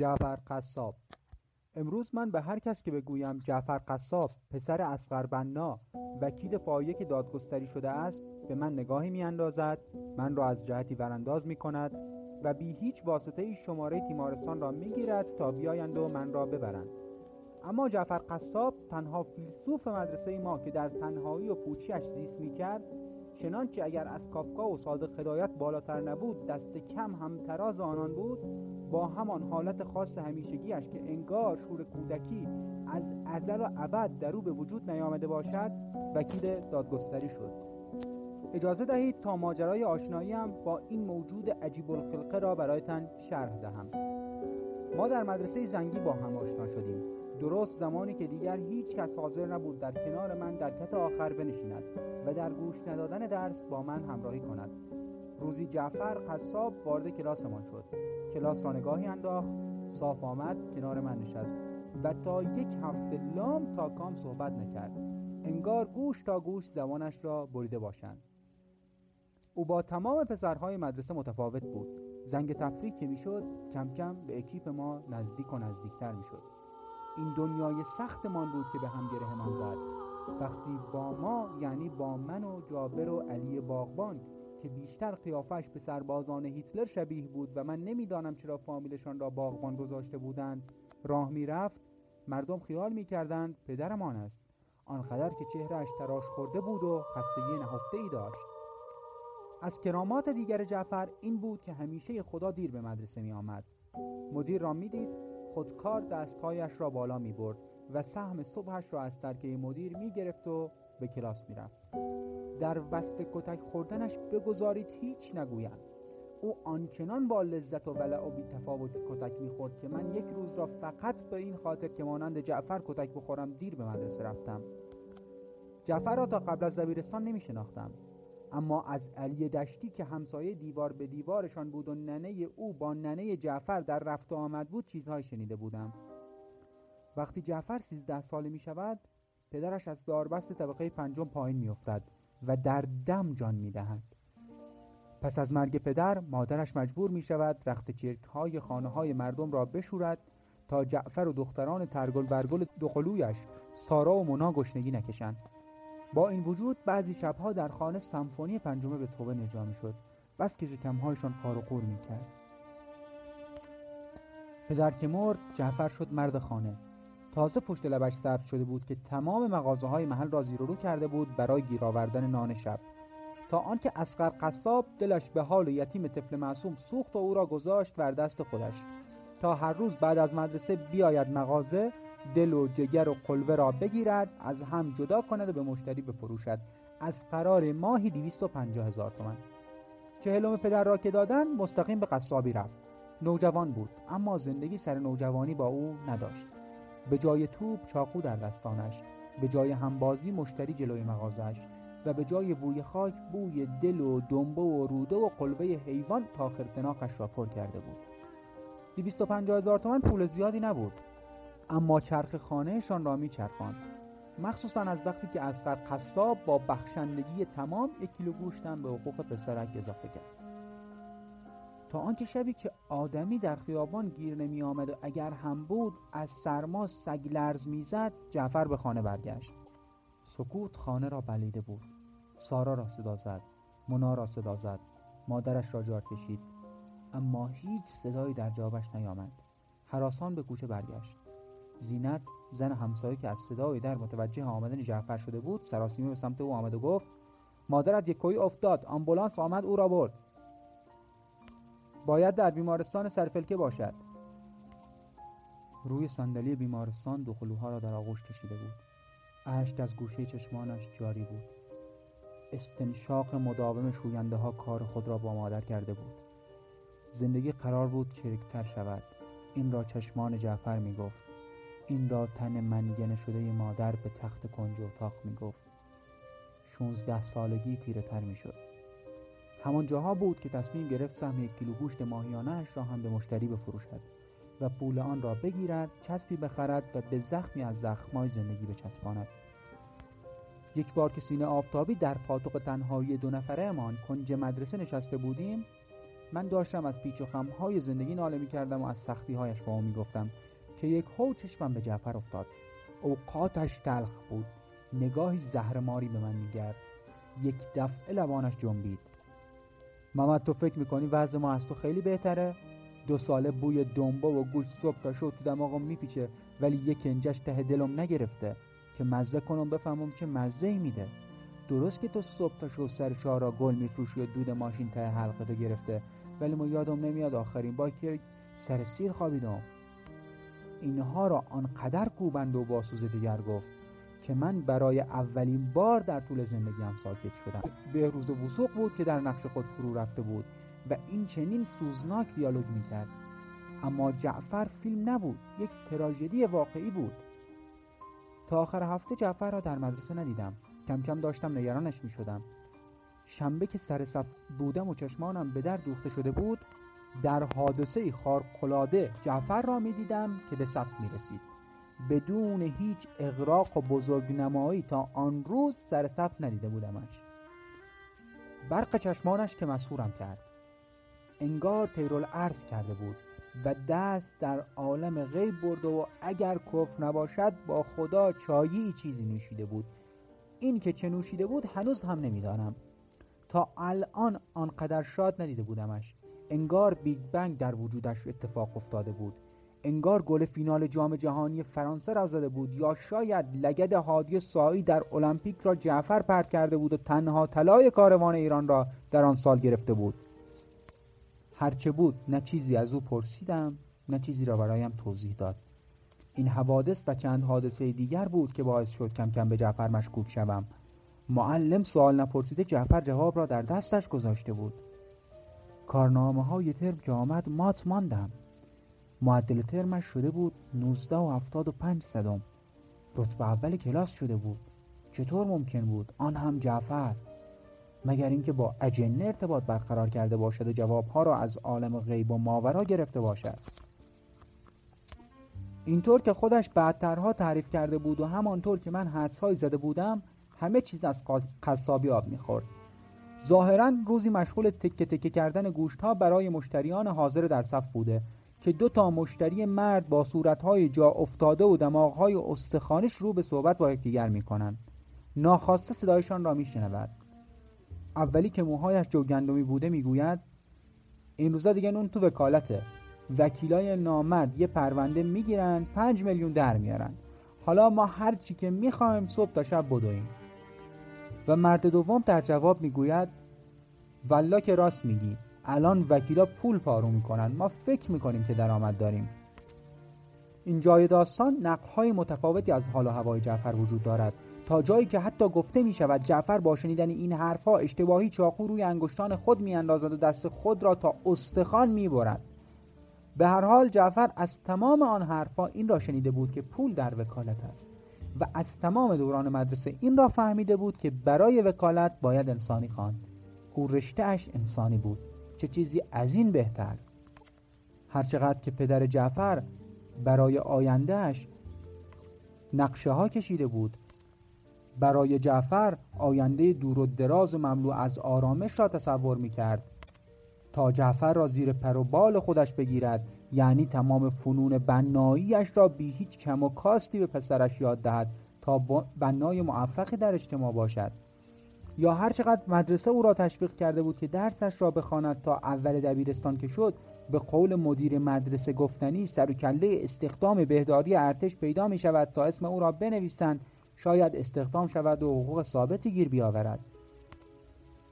جعفر قصاب. امروز من به هر کس که بگویم جعفر قصاب پسر اسقر بنا وکیل پایه که دادگستری شده است به من نگاهی میاندازد من را از جهتی ورانداز می کند و بی هیچ واسطه ای شماره تیمارستان را می‌گیرد تا بیایند و من را ببرند. اما جعفر قصاب تنها فیلسوف مدرسه ما که در تنهایی و پوچیش زیست می‌کرد چنانچه اگر از کافکا و صادق هدایت بالاتر نبود دست کم هم تراز آنان بود با همان حالت خاص همیشگیش که انگار شور کودکی از ازل و ابد در او به وجود نیامده باشد وکیل دادگستری شد. اجازه دهید تا ماجرای آشناییم با این موجود عجیب الخلقه را برایتان شرح دهم. ما در مدرسه زنگی با هم آشنا شدیم. درست زمانی که دیگر هیچ کس حاضر نبود در کنار من در کت آخر بنشیند و در گوش ندادن درس با من همراهی کند. روزی جعفر قصاب وارد کلاسمان شد. کلاس را نگاهی انداخت صاف آمد کنار من نشست و تا یک هفته لام تا کام صحبت نکرد. انگار گوش تا گوش زبانش را بریده باشند. او با تمام پسرهای مدرسه متفاوت بود. زنگ تفریح که می‌شد کم کم به اکیپ ما نزدیک و نزدیکتر می‌شد. این دنیای سختمان بود که به هم گرهمان زد. وقتی با ما یعنی با من و جابر و علی باغبان که بیشتر قیافش به سربازان هیتلر شبیه بود و من نمی‌دانم چرا فامیلشان را باغبان گذاشته بودند. راه می‌رفت. مردم خیال می‌کردند پدرمان است. آنقدر که چهرهش تراش خورده بود و خستگی نهفته ای داشت. از کرامات دیگر جعفر این بود که همیشه خدا دیر به مدرسه می آمد مدیر را می‌دید خودکار دستهایش را بالا می برد و سهم صبحش را از ترکه مدیر می گرفت و به کلاس می رفت در وصف کتک خوردنش بگذارید هیچ نگویم. او آنچنان با لذت و ولع و تفاوت کتک می‌خورد که من یک روز را فقط به این خاطر که مانند جعفر کتک بخورم دیر به مدرسه رفتم. جعفر را تا قبل از زبیرستان نمی شناختم اما از علی دشتی که همسایه دیوار به دیوارشان بود و ننه او با ننه جعفر در رفت و آمد بود چیزهای شنیده بودم. وقتی جعفر سیزده ساله می شود پدرش از داربست طبقه پنجم پایین می افتد و در دم جان می دهد. پس از مرگ پدر مادرش مجبور می شود رخت چرک های خانه های مردم را بشورد تا جعفر و دختران ترگل برگل دقلویش سارا و منا گشنگی نکشند. با این وجود بعضی شبها در خانه سمفونی پنجمه به توبه نجا می شد بس که شکمهایشان کار قور می کرد پدر که مرد جعفر شد مرد خانه. تازه پشت لبش سبز شده بود که تمام مغازه های محل را زیر رو کرده بود برای گیر آوردن نان شب. تا آنکه اسقر قصاب دلش به حال یتیم طفل معصوم سوخت و او را گذاشت بر دست خودش. تا هر روز بعد از مدرسه بیاید مغازه دل و جگر و قلوه را بگیرد از هم جدا کند و به مشتری بفروشد. از قرار ماهی 250 هزار تومن چهلم پدر را که دادن مستقیم به قصابی رفت. نوجوان بود اما زندگی سر نوجوانی با او نداشت. به جای توپ چاقو در دستانش به جای همبازی مشتری جلوی مغازش و به جای بوی خاک بوی دل و دنبه و روده و قلبه حیوان تا خرتناقش را پر کرده بود. 250 هزار تومن پول زیادی نبود اما چرخ خانهشان را میچرخاند. مخصوصا از وقتی که اسقر قصاب با بخشندگی تمام یک کیلو گوشتم به حقوق پسرک اضافه کرد. تا آنکه شبی که آدمی در خیابان گیر نمی آمد و اگر هم بود از سرما سگ لرز می‌زد جعفر به خانه برگشت. سکوت خانه را بلیده بود. سارا را صدا زد. مونا را صدا زد. مادرش را جار کشید. اما هیچ صدایی در جوابش نیامد. حراسان به کوچه برگشت. زینت زن همسایه که از صدای در متوجه آمدن جعفر شده بود سراسیمه به سمت او آمد و گفت مادرت یک کوی افتاد. آمبولانس آمد او را برد. باید در بیمارستان سرفلکه باشد. روی صندلی بیمارستان دخلوها را در آغوش کشیده بود. اشک از گوشه چشمانش جاری بود. استنشاق مداوم شوینده ها کار خود را با مادر کرده بود. زندگی قرار بود چرکتر شود. این را چشمان جعفر می گفت. این را تن منگنه شده مادر به تخت کنج اتاق می گفت. شونزده سالگی تیره تر می شد. همان جاها بود که تصمیم گرفت سهم یک کیلو گوشت ماهیانهاش را هم به مشتری بفروشد و پول آن را بگیرد چسبی بخرد و به زخمی از زخمای زندگی بچسباند. یک بار که سینه آفتابی در پاتوق تنهایی دو نفره امان کنج مدرسه نشسته بودیم من داشتم از پیچ و خمهای زندگی ناله می کردم و از سختی هایش با او می گفتم که یک هو چشمم به جعفر افتاد. اوقاتش تلخ بود. نگاهی زهرماری به من میگرد یک دفعه لبانش جنبید. محمد تو فکر می‌کنی وضع ما از تو خیلی بهتره؟ دو ساله بوی دنبه و گوشت صبح تا شد تو دماغم میپیچه ولی یک انجش ته دلم نگرفته که مزه کنم بفهمم که مزه ای میده. درست که تو صبح تا شد سر را گل میفروشی و دود ماشین ته حلقه تو گرفته ولی ما یادم نمیاد آخرین با که سر سیر خوابیدم. اینها را آنقدر کوبند و باسوز دیگر گفت. که من برای اولین بار در طول زندگیم ساکت شدم. به روز وسوق بود که در نقش خود فرو رفته بود و این چنین سوزناک دیالوگ می‌کرد. اما جعفر فیلم نبود یک تراژدی واقعی بود. تا آخر هفته جعفر را در مدرسه ندیدم. کم کم داشتم نگرانش می شدم شنبه که سر صف بودم و چشمانم به در دوخته شده بود در حادثه خارقلاده جعفر را می دیدم که به صف می رسید بدون هیچ اغراق و بزرگنمایی تا آن روز سر صف ندیده بودمش. برق چشمانش که مسهورم کرد. انگار تیرول عرض کرده بود و دست در عالم غیب برده و اگر کف نباشد با خدا چایی چیزی نوشیده بود. این که چه نوشیده بود هنوز هم نمی‌دانم. تا الان آنقدر شاد ندیده بودمش. انگار بیگ بنگ در وجودش اتفاق افتاده بود. انگار گل فینال جام جهانی فرانسه را زده بود یا شاید لگد هادی ساعی در المپیک را جعفر پرت کرده بود و تنها طلای کاروان ایران را در آن سال گرفته بود. هرچه بود نه چیزی از او پرسیدم نه چیزی را برایم توضیح داد. این حوادث و چند حادثه دیگر بود که باعث شد کم کم به جعفر مشکوک شوم. معلم سوال نپرسیده جعفر جواب را در دستش گذاشته بود. کارنامه های ترم که آمد مات ماندم. معدل ترمش شده بود 19 و 75 صدم. رتبه اول کلاس شده بود. چطور ممکن بود؟ آن هم جعفر. مگر اینکه با اجنه ارتباط برقرار کرده باشد و جوابها را از عالم غیب و ماورا گرفته باشد؟ اینطور که خودش بعدترها تعریف کرده بود و همانطور که من حدسهایی زده بودم همه چیز از قصابی آب می‌خورد. ظاهرا روزی مشغول تکه تکه کردن گوشت ها برای مشتریان حاضر در صف بوده. که دو تا مشتری مرد با صورتهای جا افتاده و دماغهای استخوانش رو به صحبت با یکدیگر می‌کنند. ناخواسته صدایشان را میشنود. اولی که موهایش جو گندمی بوده می‌گوید این روزا دیگه اون تو وکالته. وکیلای نامد یه پرونده می‌گیرن پنج میلیون در میارن. حالا ما هر چی که می‌خوایم صبح تا شب بدویم. و مرد دوم در جواب می‌گوید والا که راست میگی. الان وکیلا پول پارو می‌کنن. ما فکر می‌کنیم که درآمد داریم. این جای داستان نقلهای متفاوتی از حال و هوای جعفر وجود دارد. تا جایی که حتی گفته می شود جعفر با شنیدن این حرفها اشتباهی چاقو روی انگشتان خود می اندازد و دست خود را تا استخوان می برد. به هر حال جعفر از تمام آن حرفها این را شنیده بود که پول در وکالت است و از تمام دوران مدرسه این را فهمیده بود که برای وکالت باید انسانی خواند. او رشتهش انسانی بود. چه چیزی از این بهتر. هرچقدر که پدر جعفر برای آیندهش نقشه ها کشیده بود برای جعفر آینده دور و دراز مملو از آرامش را تصور می کرد تا جعفر را زیر پر و بال خودش بگیرد یعنی تمام فنون بناییش را بی هیچ کم و کاستی به پسرش یاد دهد تا بنای موفقی در اجتماع باشد. یا هر چقدر مدرسه او را تشویق کرده بود که درسش را بخواند تا اول دبیرستان که شد به قول مدیر مدرسه گفتنی سر و کله استخدام بهداری ارتش پیدا می شود تا اسم او را بنویسند. شاید استخدام شود و حقوق ثابتی گیر بیاورد.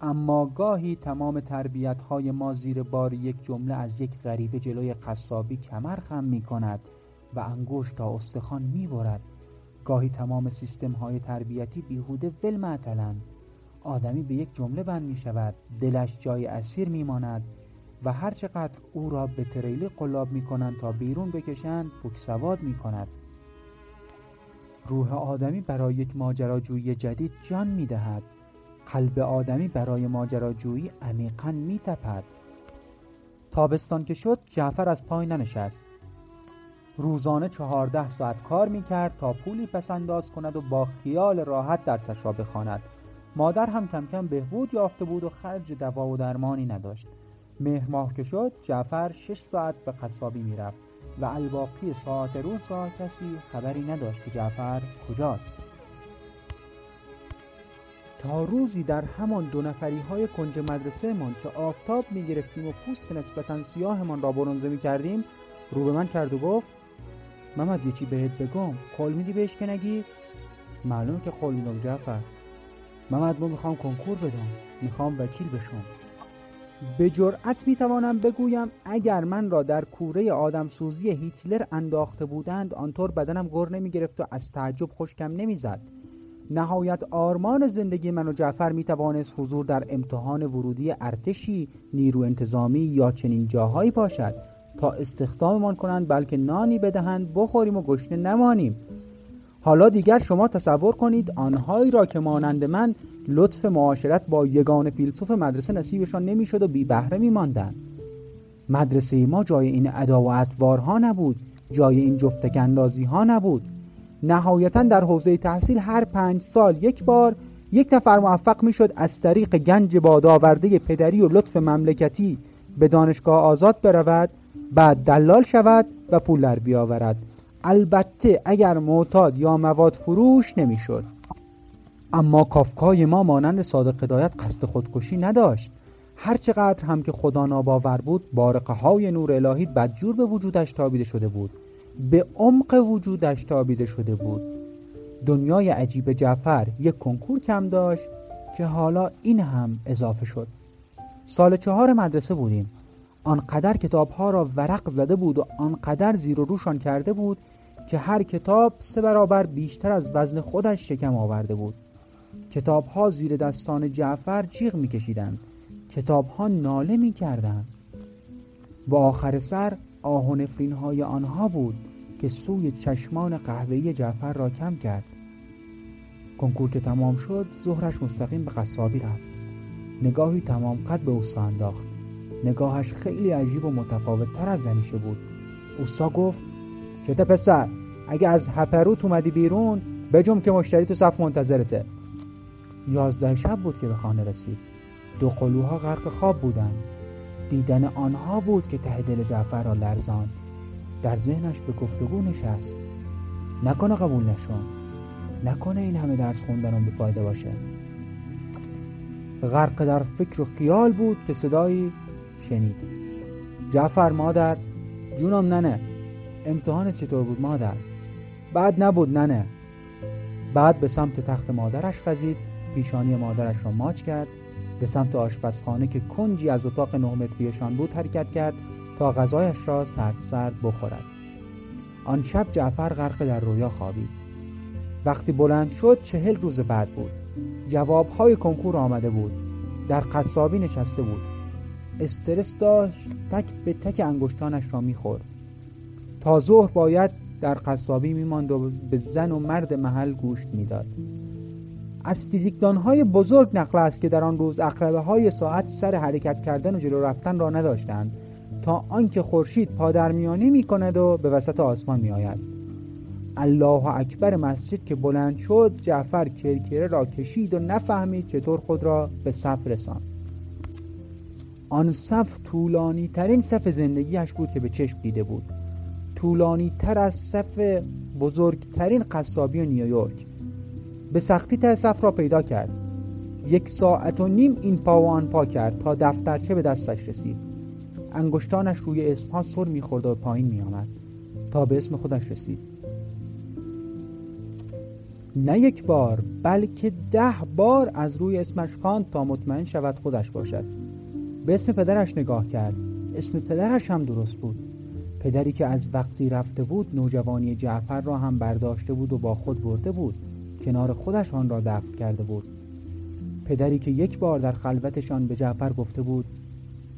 اما گاهی تمام تربیت های ما زیر بار یک جمله از یک غریبه جلوی قصابی کمر خم می کند و انگشت تا استخوان می برد. گاهی تمام سیستم های تربیتی بیهوده ول معطلند آدمی به یک جمله بند می شود. دلش جای اسیر می ماند و هر چقدر او را به تریلی قلاب می کنند تا بیرون بکشند سواد می کند. روح آدمی برای یک ماجراجویی جدید جان می دهد. قلب آدمی برای ماجراجویی عمیقا می تپد. تابستان که شد جعفر از پای ننشست. روزانه چهارده ساعت کار می کرد تا پولی پس انداز کند و با خیال راحت درسش را بخواند. مادر هم کم کم بهبود یافته بود و خرج دوا و درمانی نداشت. مهر ماه که شد جعفر شش ساعت به قصابی می‌رفت و الباقی ساعت روز را کسی خبری نداشت که جعفر کجاست. تا روزی در همان دو نفری های کنج مدرسه من که آفتاب می گرفتیم و پوست نسبتا سیاهمان را برونزه می کردیم رو به من کرد و گفت محمد یه چی بهت بگم قول میدی بهش که نگی؟ معلومه که قول جعفر. محمد ما می‌خوام کنکور بدم. می‌خوام وکیل بشم. به جرأت می‌توانم بگویم اگر من را در کوره آدم سوزی هیتلر انداخته بودند آنطور بدنم گر نمی‌گرفت و از تعجب خشکم نمی‌زد. نهایت آرمان زندگی من و جعفر می توانست حضور در امتحان ورودی ارتشی نیرو انتظامی یا چنین جاهایی باشد. تا استخداممان کنند بلکه نانی بدهند بخوریم و گشنه نمانیم. حالا دیگر شما تصور کنید آنهایی را که مانند من لطف معاشرت با یگان فیلسوف مدرسه نصیبشان نمی‌شد و بی بهره میماندند. مدرسه ما جای این ادا و اطوارها نبود جای این جفتگندازی ها نبود. نهایتا در حوزه تحصیل هر پنج سال یک بار یک نفر موفق می‌شد از طریق گنج بادآورده پدری و لطف مملکتی به دانشگاه آزاد برود بعد دلال شود و پول در بیاورد. البته اگر معتاد یا مواد فروش نمی‌شد. اما کافکای ما مانند صادق هدایت قصد خودکشی نداشت. هرچقدر هم که خدا ناباور بود بارقه های نور الهی بدجور به وجودش تابیده شده بود. به عمق وجودش تابیده شده بود. دنیای عجیب جعفر یک کنکور کم داشت که حالا این هم اضافه شد. سال چهار مدرسه بودیم. آنقدر کتاب ها را ورق زده بود و آنقدر زیر و روشان کرده بود که هر کتاب سه برابر بیشتر از وزن خودش شکم آورده بود. کتاب ها زیر دستان جعفر جیغ میکشیدند. کتاب ها ناله می‌کردند. و آخر سر آه و نفرین های آنها بود که سوی چشمان قهوه‌ای جعفر را کم کرد. کنکور که تمام شد ظهرش مستقیم به قصابی رفت. نگاهی تمام قد به اوسا انداخت. نگاهش خیلی عجیب و متفاوت تر از زنیشه بود. اوسا گفت چته پسر؟ اگه از هپروت اومدی بیرون بجم که مشتری تو صف منتظرته. یازده شب بود که به خانه رسید. دو قلوها غرق خواب بودند دیدن آنها بود که ته دل جعفر را لرزاند. در ذهنش به گفتگو نشست. نکنه قبول نشون نکنه این همه درس خوندن به باشه. غرق در فکر و خیال بود که صدایی شنید جعفر مادر جونم ننه. امتحان چطور بود مادر؟ بعد نبود ننه. بعد به سمت تخت مادرش خزید پیشانی مادرش را ماچ کرد به سمت آشپزخانه که کنجی از اتاق نه متریشان بود حرکت کرد تا غذایش را سرد سرد بخورد. آن شب جعفر غرق در رویا خوابید. وقتی بلند شد چهل روز بعد بود. جوابهای کنکور آمده بود. در قصابی نشسته بود. استرس داشت تک به تک انگشتانش را می‌خورد. تا ظهر باید در قصابی میماند و به زن و مرد محل گوشت می‌داد. از فیزیکدانهای بزرگ نقل است که در آن روز اقربه های ساعت سر حرکت کردن و جلو رفتن را نداشتند. تا آنکه خورشید پادرمیانی می کند و به وسط آسمان می آید الله اکبر مسجد که بلند شد جعفر کرکره را کشید و نفهمید چطور خود را به صف رساند. آن صف طولانی ترین صف زندگیش بود که به چشم دیده بود. طولانی تر از صف بزرگترین قصابی نیویورک. به سختی ته صف را پیدا کرد. یک ساعت و نیم این پا و آن پا کرد تا دفترچه به دستش رسید. انگشتانش روی اسمها سر می‌خورد و پایین میآمد تا به اسم خودش رسید. نه یک بار بلکه ده بار از روی اسمش خواند تا مطمئن شود خودش باشد. به اسم پدرش نگاه کرد. اسم پدرش هم درست بود. پدری که از وقتی رفته بود نوجوانی جعفر را هم برداشته بود و با خود برده بود. کنار خودش آن را دفن کرده بود. پدری که یک بار در خلوتشان به جعفر گفته بود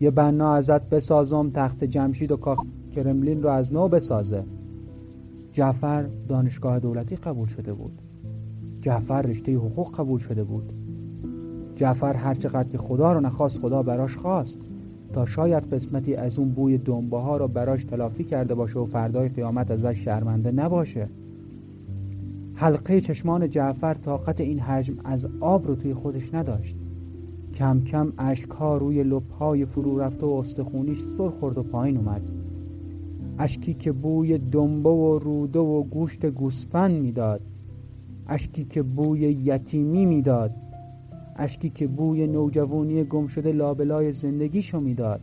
یه بنا ازت بسازم تخت جمشید و کاخ کرملین رو از نو بسازه. جعفر دانشگاه دولتی قبول شده بود. جعفر رشته حقوق قبول شده بود. جعفر هرچقدر که خدا رو نخواست خدا براش خواست. تا شاید قسمتی از اون بوی دنبه ها رو براش تلافی کرده باشه و فردای قیامت ازش شرمنده نباشه. حلقه چشمان جعفر طاقت این حجم از آب رو توی خودش نداشت. کم کم اشکها روی لبهای فرو رفته و استخونیش سر خورد و پایین اومد. اشکی که بوی دنبه و روده و گوشت گوسفند می‌داد. اشکی که بوی یتیمی می‌داد. اشکی که بوی نوجوانی گم شده لابلای زندگیشو می‌داد.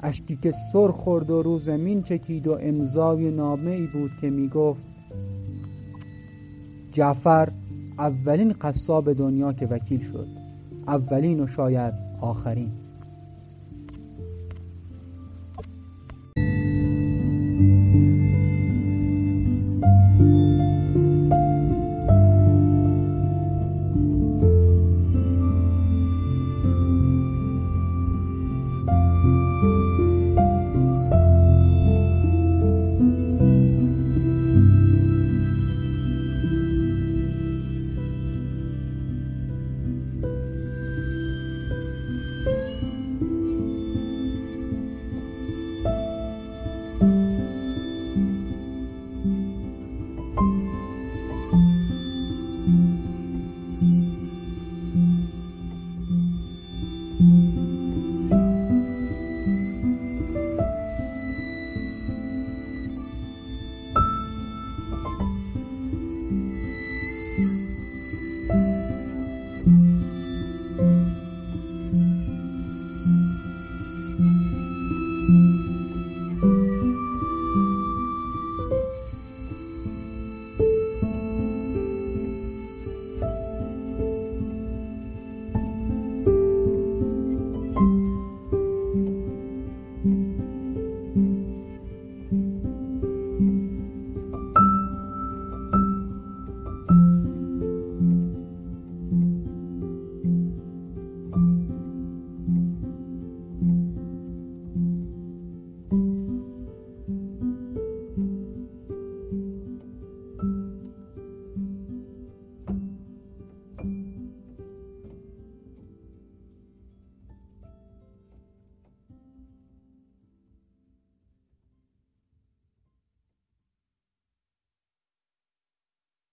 اشکی که سر خورد و رو زمین چکید و امضای نامه ای بود که می‌گفت جعفر اولین قصاب دنیا که وکیل شد. اولین و شاید آخرین.